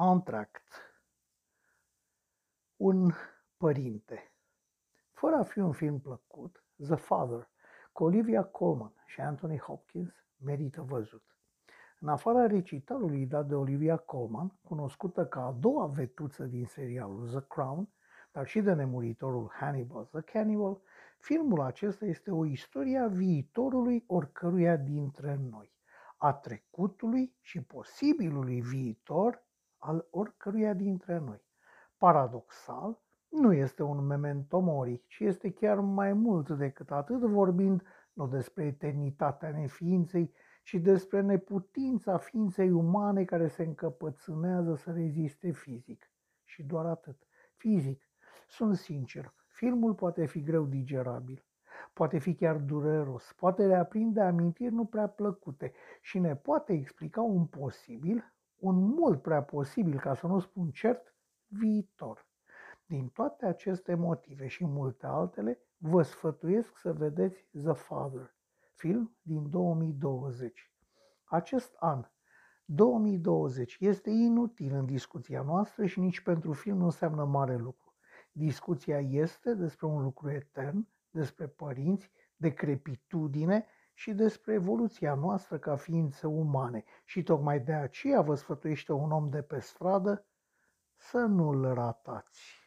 Contract. Un părinte. Fără a fi un film plăcut, The Father, cu Olivia Colman și Anthony Hopkins, merită văzut. În afara recitalului dat de Olivia Colman, cunoscută ca a doua vetuță din serialul The Crown, dar și de nemuritorul Hannibal the Cannibal, filmul acesta este o istorie a viitorului oricăruia dintre noi, a trecutului și posibilului viitor al oricăruia dintre noi. Paradoxal, nu este un memento mori, ci este chiar mai mult decât atât, vorbind nu despre eternitatea neființei, ci despre neputința ființei umane care se încăpățânează să reziste fizic. Și doar atât. Fizic. Sunt sincer, filmul poate fi greu digerabil, poate fi chiar dureros, poate reaprinde amintiri nu prea plăcute și ne poate explica un posibil, un mult prea posibil, ca să nu spun cert, viitor. Din toate aceste motive și multe altele, vă sfătuiesc să vedeți The Father, film din 2020. Acest an, 2020, este inutil în discuția noastră și nici pentru film nu înseamnă mare lucru. Discuția este despre un lucru etern, despre părinți, de crepitudine și despre evoluția noastră ca ființe umane. Și tocmai de aceea vă sfătuiește un om de pe stradă să nu-l ratați.